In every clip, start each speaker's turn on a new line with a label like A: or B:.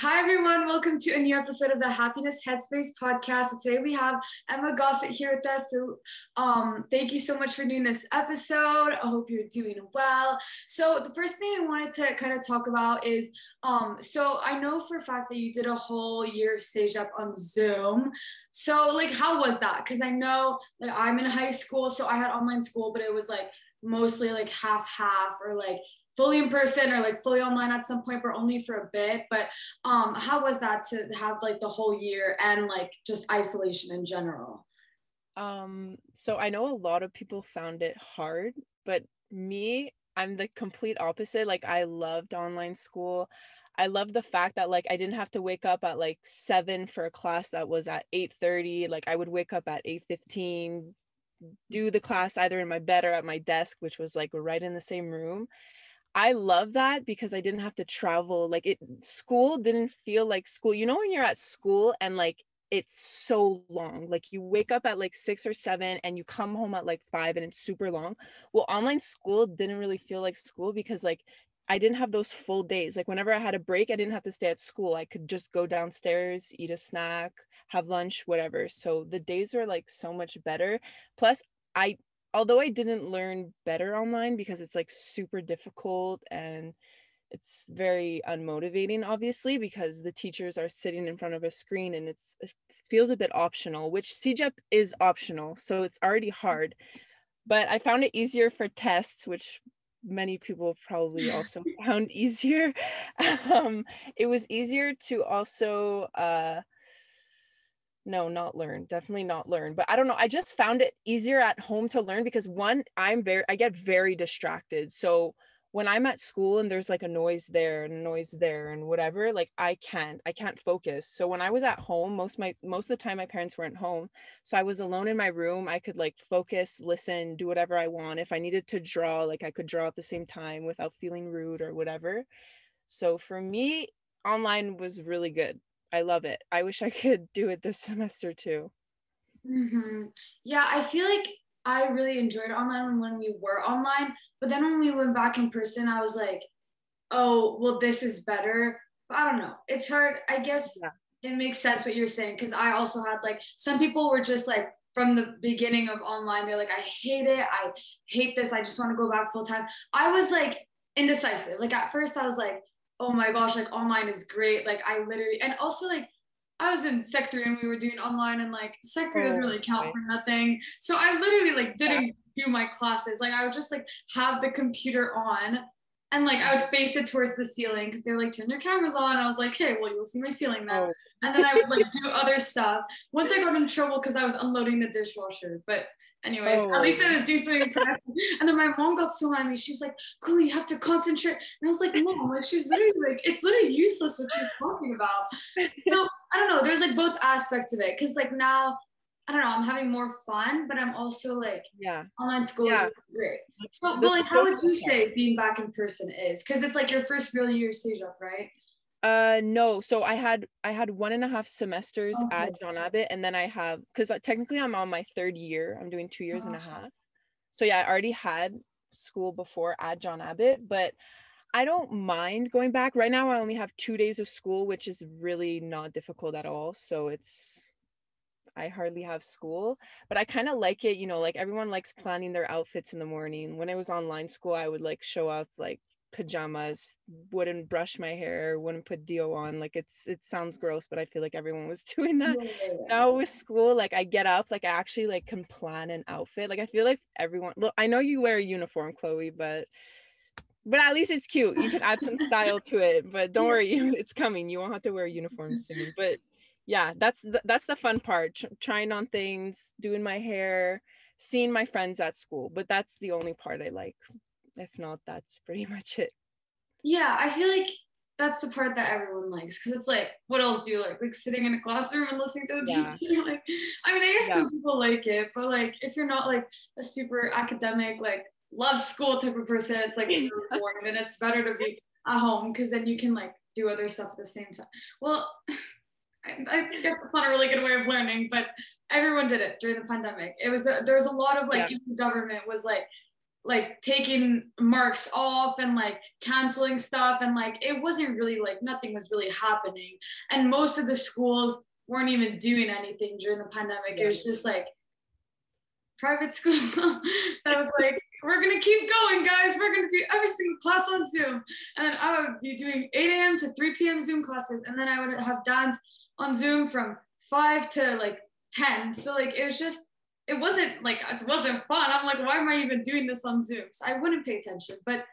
A: Hi, everyone. Welcome to a new episode of the Happiness Headspace podcast. Today we have Emma Gossett here with us. So, um, thank you so much for doing this episode. I hope you're doing well. So, the first thing I wanted to kind of talk about is um, so I know for a fact that you did a whole year CEGEP on Zoom. So, like, how was that? Because I know like I'm in high school, so I had online school, but it was like mostly like half half or like fully in person or like fully online at some point but only for a bit. But um how was that to have like the whole year and like just isolation in general?
B: Um so i know a lot of people found it hard but me i'm the complete opposite. Like i loved online school. I love the fact that like i didn't have to wake up at like 7 for a class that was at 8:30 like i would wake up at 8:15 do the class either in my bed or at my desk which was like right in the same room I love that because I didn't have to travel. Like it school didn't feel like school. You know when you're at school and like it's so long. Like you wake up at like 6 or 7 and you come home at like 5 and it's super long. Well, online school didn't really feel like school because like I didn't have those full days. Like whenever I had a break, I didn't have to stay at school. I could just go downstairs, eat a snack, have lunch, whatever. So the days were like so much better. Plus I although I didn't learn better online because it's like super difficult and it's very unmotivating obviously because the teachers are sitting in front of a screen and it's it feels a bit optional which CEGEP is optional so it's already hard. But I found it easier for tests which many people probably also found easier. Um, it was easier to also uh, no not learn definitely not learn but i don't know i just found it easier at home to learn because one i'm very i get very distracted so when i'm at school and there's like a noise there and noise there and whatever like i can't i can't focus so when i was at home most my most of the time my parents weren't home so i was alone in my room i could like focus listen do whatever i want if i needed to draw like i could draw at the same time without feeling rude or whatever so for me online was really good I love it. I wish I could do it this semester too.
A: Mm-hmm. Yeah, I feel like I really enjoyed online when we were online, but then when we went back in person, I was like, oh, well, this is better. But I don't know. It's hard. I guess yeah. it makes sense what you're saying because I also had like some people were just like from the beginning of online, they're like, I hate it. I hate this. I just want to go back full time. I was like indecisive. Like at first, I was like, oh my gosh, like online is great. Like I literally, and also like I was in sec three and we were doing online and like sec three doesn't really count for nothing. So I literally like didn't do my classes. Like I would just like have the computer on and like I would face it towards the ceiling because they're like turn your cameras on. I was like, hey, well you'll see my ceiling then. Oh. And then I would like do other stuff. Once I got in trouble because I was unloading the dishwasher, but anyways, oh. at least I was doing something productive. and then my mom got so mad at me. She's like, Chloe, you have to concentrate. And I was like, mom, like she's literally like, it's literally useless what she's talking about. So I don't know. There's like both aspects of it. Cause like now, I don't know, I'm having more fun, but I'm also like,
B: yeah,
A: online school yeah. is great. So, but like, how would you say being back in person is? Cause it's like your first real year CEGEP, right?
B: Uh no, so I had I had one and a half semesters at John Abbott, and then I have because technically I'm on my third year. I'm doing two years and a half. So yeah, I already had school before at John Abbott, but I don't mind going back. Right now, I only have two days of school, which is really not difficult at all. So it's I hardly have school, but I kind of like it. You know, like everyone likes planning their outfits in the morning. When I was online school, I would like show up like pajamas wouldn't brush my hair wouldn't put deo on like it's it sounds gross but i feel like everyone was doing that. Yeah, yeah, yeah. now with school like i get up like i actually like can plan an outfit like i feel like everyone look i know you wear a uniform chloe but but at least it's cute. You can add some style to it but don't worry it's coming. You won't have to wear a uniform soon but yeah that's the, that's the fun part Ch- trying on things doing my hair seeing my friends at school but that's the only part i like if not that's pretty much it
A: yeah i feel like that's the part that everyone likes because it's like what else do you like like sitting in a classroom and listening to the yeah. teacher like i mean i guess yeah. some people like it but like if you're not like a super academic like love school type of person it's like boring and it's better to be at home because then you can like do other stuff at the same time well I, I guess that's not a really good way of learning but everyone did it during the pandemic it was a, there was a lot of like yeah. even government was like like taking marks off and like canceling stuff. And like it wasn't really like nothing was really happening. And most of the schools weren't even doing anything during the pandemic. Yeah. it was just like private school. That was like we're gonna keep going guys. We're gonna do every single class on zoom. And i would be doing 8 a.m to 3 p.m zoom classes. And then i would have dance on zoom from 5 to like 10 so like it was just it wasn't like it wasn't fun. I'm like, why am I even doing this on Zoom? So I wouldn't pay attention, but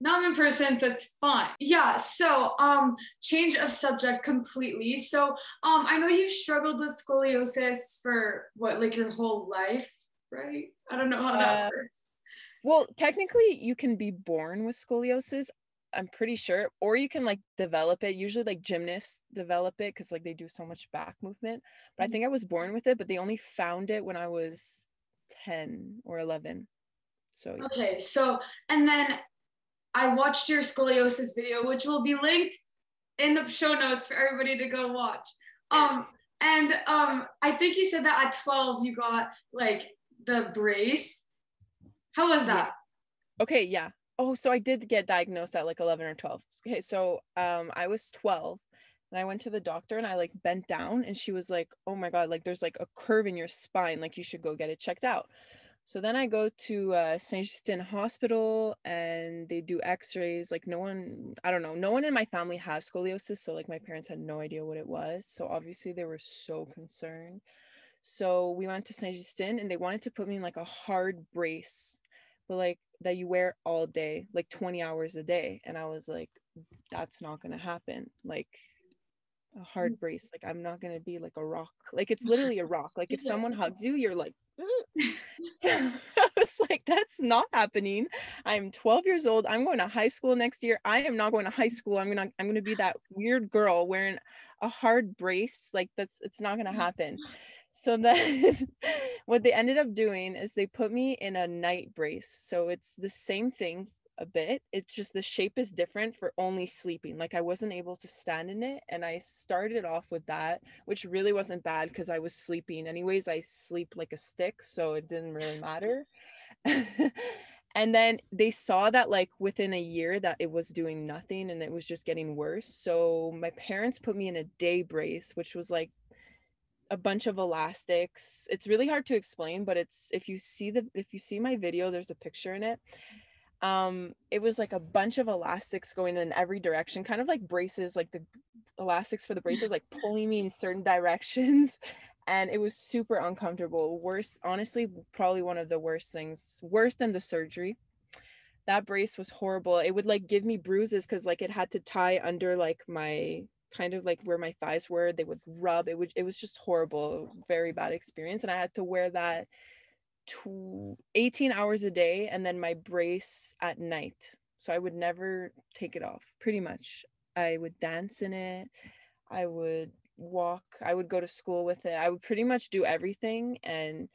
A: now I'm in person, so it's fine. Yeah. So um, change of subject completely. So um, I know you've struggled with scoliosis for what like your whole life, right? I don't know how that uh, works.
B: Well, technically, you can be born with scoliosis. I'm pretty sure, or you can like develop it. Usually, like gymnasts develop it because like they do so much back movement. But I mm-hmm. think I was born with it, but they only found it when I was 10 or 11. So,
A: yeah. okay. So, and then I watched your scoliosis video, which will be linked in the show notes for everybody to go watch. Um, and um, I think you said that at 12 you got like the brace. How was that?
B: Okay, yeah oh so i did get diagnosed at like 11 or 12 okay so um i was 12 and i went to the doctor and i like bent down and she was like oh my god like there's like a curve in your spine like you should go get it checked out. So then i go to uh, Sainte-Justine hospital and they do x-rays like no one i don't know no one in my family has scoliosis so like my parents had no idea what it was so obviously they were so concerned. So we went to Sainte-Justine and they wanted to put me in like a hard brace but like that you wear all day, like 20 hours a day. And I was like, that's not gonna happen. Like a hard mm. brace, like I'm not gonna be like a rock. Like it's literally a rock. Like if someone hugs you, you're like, so I was like, that's not happening. I'm 12 years old. I'm going to high school next year. I am not going to high school. I'm gonna I'm gonna be that weird girl wearing a hard brace. Like that's it's not gonna happen. So then what they ended up doing is they put me in a night brace. So it's the same thing a bit. It's just the shape is different for only sleeping. Like I wasn't able to stand in it. And I started off with that, which really wasn't bad because I was sleeping. Anyways, I sleep like a stick. So it didn't really matter. and then they saw that like within a year that it was doing nothing and it was just getting worse. So my parents put me in a day brace, which was like a bunch of elastics. It's really hard to explain, but it's if you see the if you see my video, there's a picture in it. Um, it was like a bunch of elastics going in every direction, kind of like braces, like the elastics for the braces, like pulling me in certain directions. And it was super uncomfortable. Worse, honestly, probably one of the worst things, worse than the surgery. That brace was horrible. It would like give me bruises because like it had to tie under like my kind of like where my thighs were they would rub it would it was just horrible very bad experience and i had to wear that to 18 hours a day and then my brace at night so i would never take it off pretty much. I would dance in it i would walk i would go to school with it i would pretty much do everything and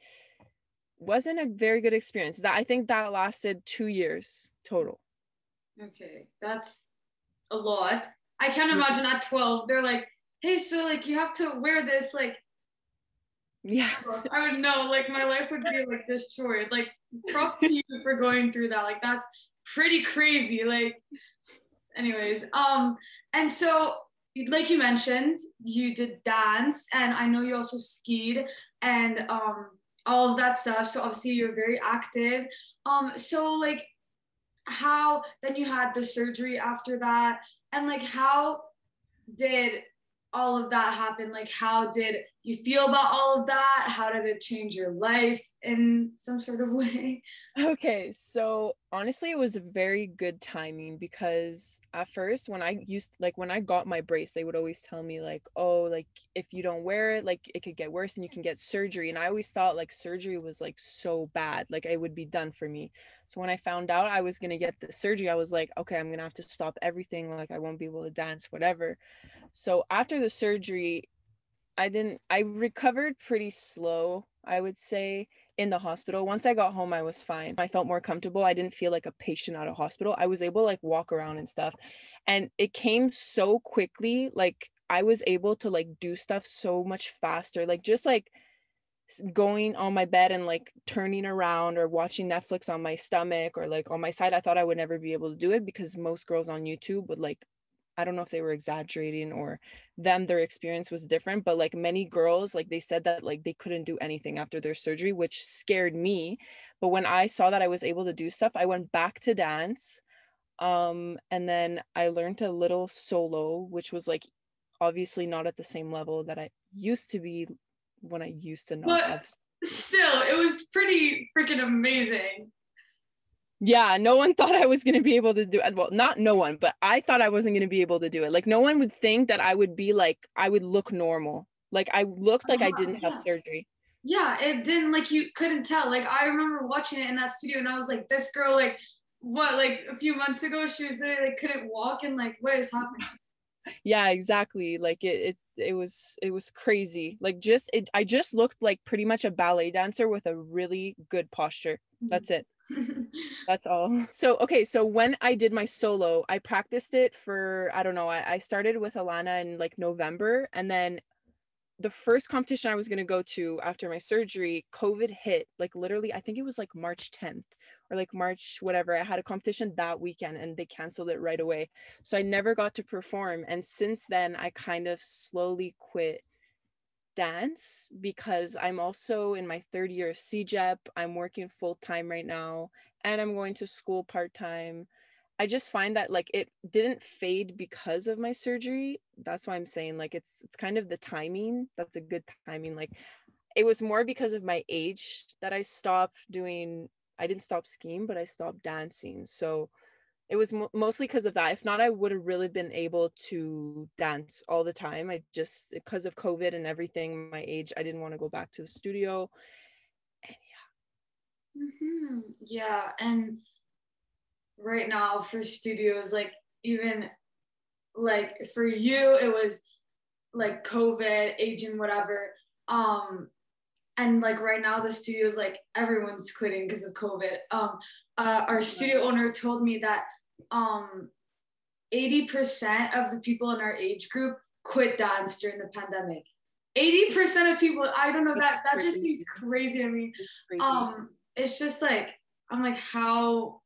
B: wasn't a very good experience. That i think that lasted two years total.
A: Okay that's a lot I can't imagine at 12, they're like, hey, so like you have to wear this, like,
B: yeah.
A: I would know, like my life would be like destroyed. Like, props to you for going through that. Like, that's pretty crazy. Like, anyways, um, and so like you mentioned, you did dance, and I know you also skied and um all of that stuff. So obviously you're very active. Um, so like how then you had the surgery after that and like how did all of that happen? Like how did you feel about all of that how did it change your life in some sort of way
B: okay so honestly it was a very good timing because at first when i used like when i got my brace they would always tell me like oh like if you don't wear it like it could get worse and you can get surgery and i always thought like surgery was like so bad like it would be done for me so when I found out I was to get the surgery, I was like, okay, I'm to have to stop everything. Like, I won't be able to dance, whatever. So after the surgery, I didn't, I recovered pretty slow, I would say, in the hospital. Once I got home, I was fine. I felt more comfortable. I didn't feel like a patient at a hospital. I was able to like walk around and stuff. And it came so quickly. Like, I was able to like do stuff so much faster. Like, just like, going on my bed and like turning around or watching Netflix on my stomach or like on my side, I thought I would never be able to do it because most girls on YouTube would like, I don't know if they were exaggerating or them, their experience was different, but like many girls, like they said that like they couldn't do anything after their surgery, which scared me. But when I saw that I was able to do stuff, I went back to dance. Um, and then I learned a little solo, which was like obviously not at the same level that I used to be when I used to not
A: But
B: have.
A: still, it was pretty freaking amazing.
B: Yeah, no one thought I was going to be able to do it. Well, not no one, but I thought I wasn't going to be able to do it. Like, no one would think that I would be like, I would look normal. Like, I looked like I
A: Uh-huh,
B: didn't have
A: yeah.
B: surgery.
A: Yeah, it didn't like you couldn't tell. Like I remember watching it in that studio and I was like, this girl, like what, like a few months ago, she was literally like couldn't walk and like what is happening?
B: Yeah, exactly. Like it, it, it was, it was crazy. Like just, it, I just looked like pretty much a ballet dancer with a really good posture. Mm-hmm. That's it. That's all. So, okay. So when I did my solo, I practiced it for, I don't know, I, I started with Alana in like November. And then the first competition I was going to go to after my surgery, COVID hit. Like literally, I think it was like March 10th or like March, whatever. I had a competition that weekend and they canceled it right away. So I never got to perform. And since then, I kind of slowly quit dance because I'm also in my third year of CEGEP. I'm working full time right now and I'm going to school part time. I just find that like it didn't fade because of my surgery. That's why I'm saying like it's it's kind of the timing. That's a good timing. Like it was more because of my age that I stopped doing I didn't stop skiing, but I stopped dancing. So it was mo- mostly because of that. If not, I would have really been able to dance all the time. I just because of COVID and everything, my age, I didn't want to go back to the studio. And
A: hmm Yeah, and right now for studios, like even like for you, it was like COVID, aging, whatever. Um, and like right now the studios like everyone's quitting because of COVID. Um, uh, our studio owner told me that um 80% of the people in our age group quit dance during the pandemic. 80% of people, I don't know that that just seems crazy to me um it's just like i'm like how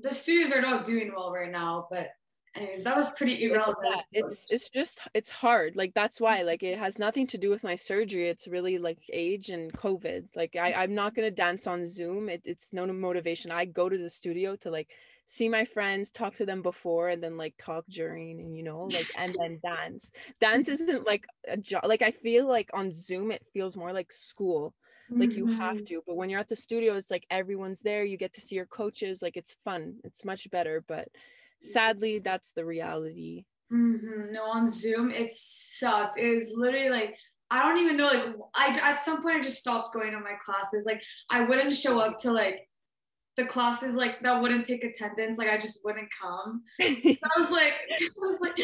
A: the studios are not doing well right now but anyways that was pretty irrelevant
B: that. It's it's just it's hard. Like that's why. Like it has nothing to do with my surgery. It's really like age and COVID. Like I I'm not gonna dance on Zoom. It, it's no motivation. I go to the studio to like see my friends, talk to them before, and then like talk during, and you know, like and then dance. Dance isn't like a job. Like I feel like on Zoom it feels more like school. Like you have
A: Mhm.
B: to. But when you're at the studio, it's like everyone's there. You get to see your coaches. Like it's fun. It's much better. But sadly, that's the reality.
A: Mhm. no on zoom it sucked it was literally like i don't even know like i at some point i just stopped going to my classes like i wouldn't show up to like the classes like that wouldn't take attendance like i just wouldn't come I was like, I was like,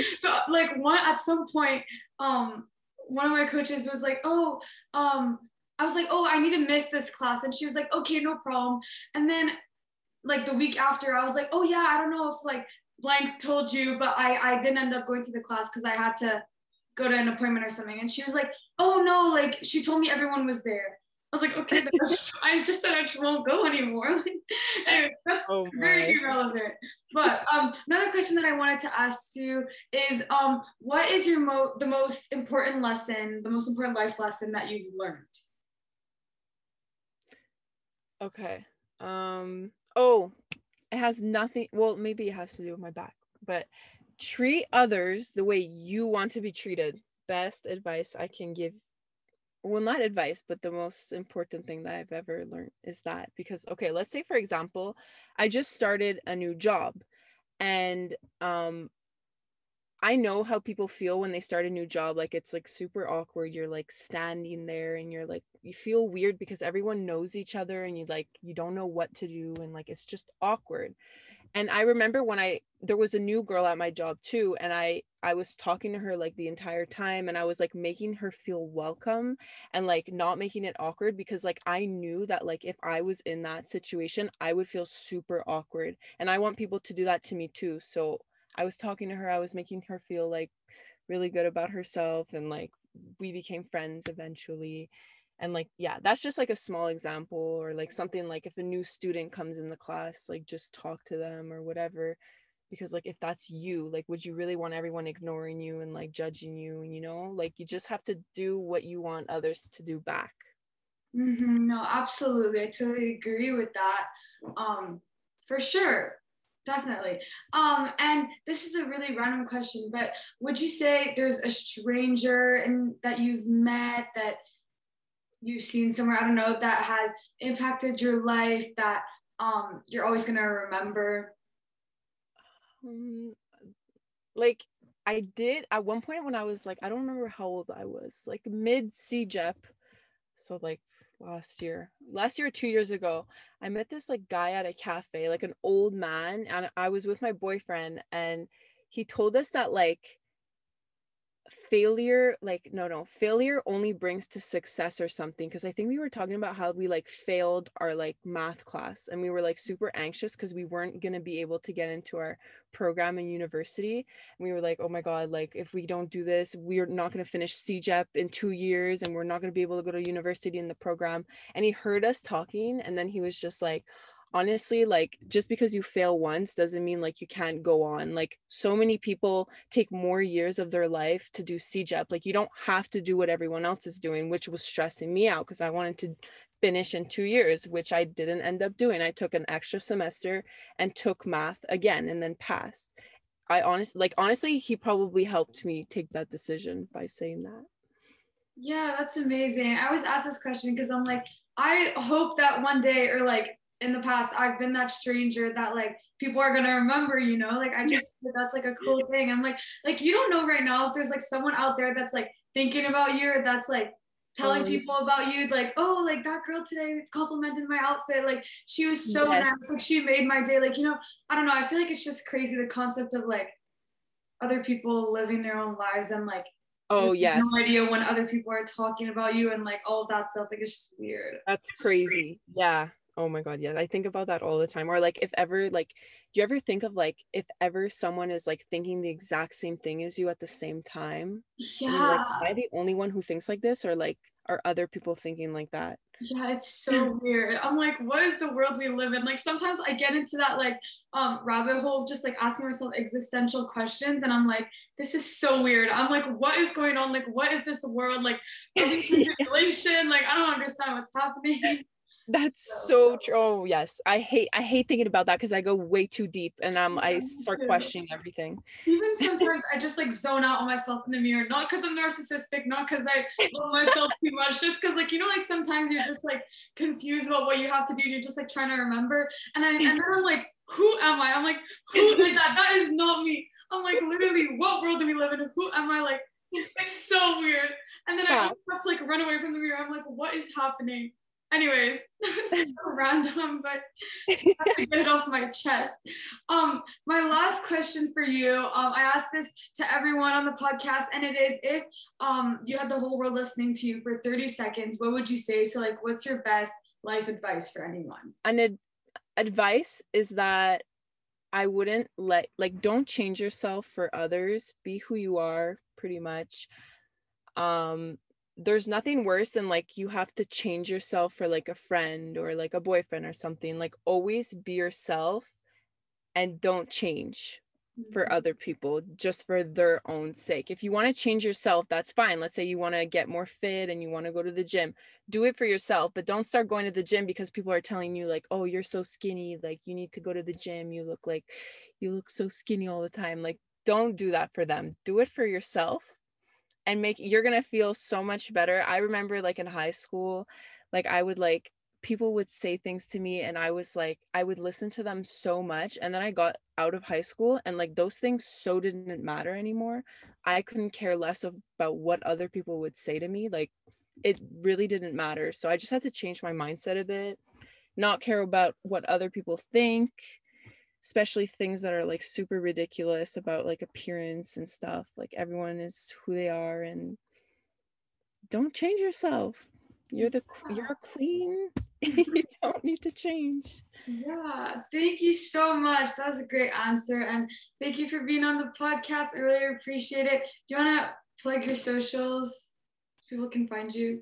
A: like one at some point, um, one of my coaches was like, oh, um, I was like, oh, I need to miss this class, and she was like, okay, no problem. And then, like the week after, I was like, oh yeah, I don't know if like blank told you, but I I didn't end up going to the class because I had to go to an appointment or something. And she was like, oh no, like she told me everyone was there. I was like, okay, I just, I just said I just won't go anymore. Like, anyway, that's
B: oh
A: very irrelevant. But um, another question that I wanted to ask you is, um, what is your mo- the most important lesson, the most important life lesson that you've learned?
B: Okay. Um. Oh, it has nothing. Well, maybe it has to do with my back, but treat others the way you want to be treated. Best advice I can give. Well, not advice, but the most important thing that I've ever learned is that because okay, let's say for example, I just started a new job, and um, I know how people feel when they start a new job. Like it's like super awkward. You're like standing there and you're like, you feel weird because everyone knows each other and you like, you don't know what to do. And like, it's just awkward. And I remember when I, there was a new girl at my job too. And I, I was talking to her like the entire time and I was like making her feel welcome and like not making it awkward because like I knew that like if I was in that situation, I would feel super awkward. And I want people to do that to me too. So I was talking to her, I was making her feel like really good about herself and like we became friends eventually. and like yeah that's just like a small example or like something like if a new student comes in the class like just talk to them or whatever. Because like if that's you like would you really want everyone ignoring you and like judging you And you know? Like you just have to do what you want others to do back.
A: Mm-hmm. no absolutely. I totally agree with that. Um for sure definitely um and this is a really random question but would you say there's a stranger and that you've met that you've seen somewhere i don't know that has impacted your life that um you're always to remember
B: um, like I did at one point when I was like, I don't remember how old I was, like mid CEGEP. So like last year, last year two years ago, I met this like guy at a cafe, like an old man, and I was with my boyfriend, and he told us that like failure like no no failure only brings to success or something because i think we were talking about how we like failed our like math class and we were like super anxious because we weren't going to be able to get into our program in university. And we were like oh my god like if we don't do this we're not going to finish cegep in two years and we're not going to be able to go to university in the program. And he heard us talking and then he was just like honestly like just because you fail once doesn't mean like you can't go on. Like so many people take more years of their life to do cegep like you don't have to do what everyone else is doing which was stressing me out because i wanted to finish in two years which i didn't end up doing. I took an extra semester and took math again and then passed. I honestly like honestly he probably helped me take that decision by saying that.
A: Yeah that's amazing. I always ask this question because i'm like i hope that one day or like in the past I've been that stranger that like people are gonna remember, you know. Like I just that's like a cool thing. I'm like, like you don't know right now if there's like someone out there that's like thinking about you or that's like telling um, people about you, like, oh, like that girl today complimented my outfit. Like she was so yes. nice. Like she made my day. Like, you know, I don't know. I feel like it's just crazy the concept of like other people living their own lives and like
B: Oh yes.
A: No idea when other people are talking about you and like all that stuff. Like it's just weird.
B: That's crazy. Yeah. Oh my god, yeah. I think about that all the time. Or like if ever like do you ever think of like if ever someone is like thinking the exact same thing as you at the same time?
A: Yeah.
B: Like, am I the only one who thinks like this or like are other people thinking like that?
A: Yeah, it's so weird. I'm like, what is the world we live in? Like sometimes I get into that like um rabbit hole of just like asking myself existential questions and I'm like, this is so weird. I'm like, what is going on? Like, what is this world? Like, manipulation? like, I don't understand what's happening.
B: That's so true. Oh yes, I hate I hate thinking about that because I go way too deep and um I start questioning everything.
A: Even sometimes I just like zone out on myself in the mirror, not because I'm narcissistic, not because I love myself too much, just because like you know like sometimes you're just like confused about what you have to do, and you're just like trying to remember, and I and then I'm like, who am I? I'm like, who is that? That is not me. I'm like literally, what world do we live in? Who am I? Like, it's so weird. And then yeah. I have to like run away from the mirror. I'm like, what is happening? Anyways so random but I have to get it off my chest. Um my last question for you um i asked this to everyone on the podcast and it is if um you had the whole world listening to you for 30 seconds what would you say? So like what's your best life advice for anyone?
B: An ad- advice is that i wouldn't let like don't change yourself for others. Be who you are pretty much. Um there's nothing worse than like you have to change yourself for like a friend or like a boyfriend or something like always be yourself and don't change for mm-hmm. other people just for their own sake. If you want to change yourself that's fine. Let's say you want to get more fit and you want to go to the gym do it for yourself but don't start going to the gym because people are telling you like oh you're so skinny like you need to go to the gym you look like you look so skinny all the time. Like don't do that for them. Do it for yourself and make you're gonna feel so much better. I remember like in high school like i would like people would say things to me and i was like i would listen to them so much and then i got out of high school and like those things so didn't matter anymore. I couldn't care less about what other people would say to me like it really didn't matter. So i just had to change my mindset a bit not care about what other people think especially things that are like super ridiculous about like appearance and stuff like everyone is who they are and don't change yourself. You're the you're a queen. You don't need to change.
A: Yeah thank you so much. That was a great answer and thank you for being on the podcast. I really appreciate it. Do you want to plug your socials so people can find you?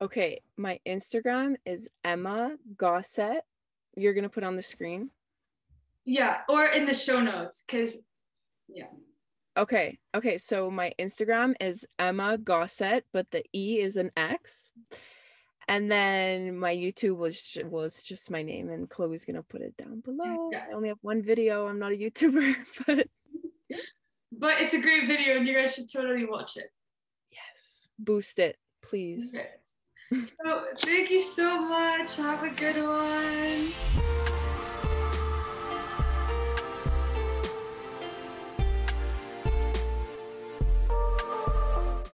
B: Okay, my Instagram is Emma Gossett. You're gonna put on the screen.
A: Yeah, or in the show notes, because yeah.
B: Okay, okay. So my Instagram is Emma Gossett, but the E is an X. And then my YouTube was was just my name, and Chloe's gonna put it down below.
A: Yeah.
B: I only have one video. I'm not a YouTuber, but
A: But it's a great video, and you guys should totally watch it.
B: yes, boost it, please.
A: Okay. So thank you so much. Have a good one.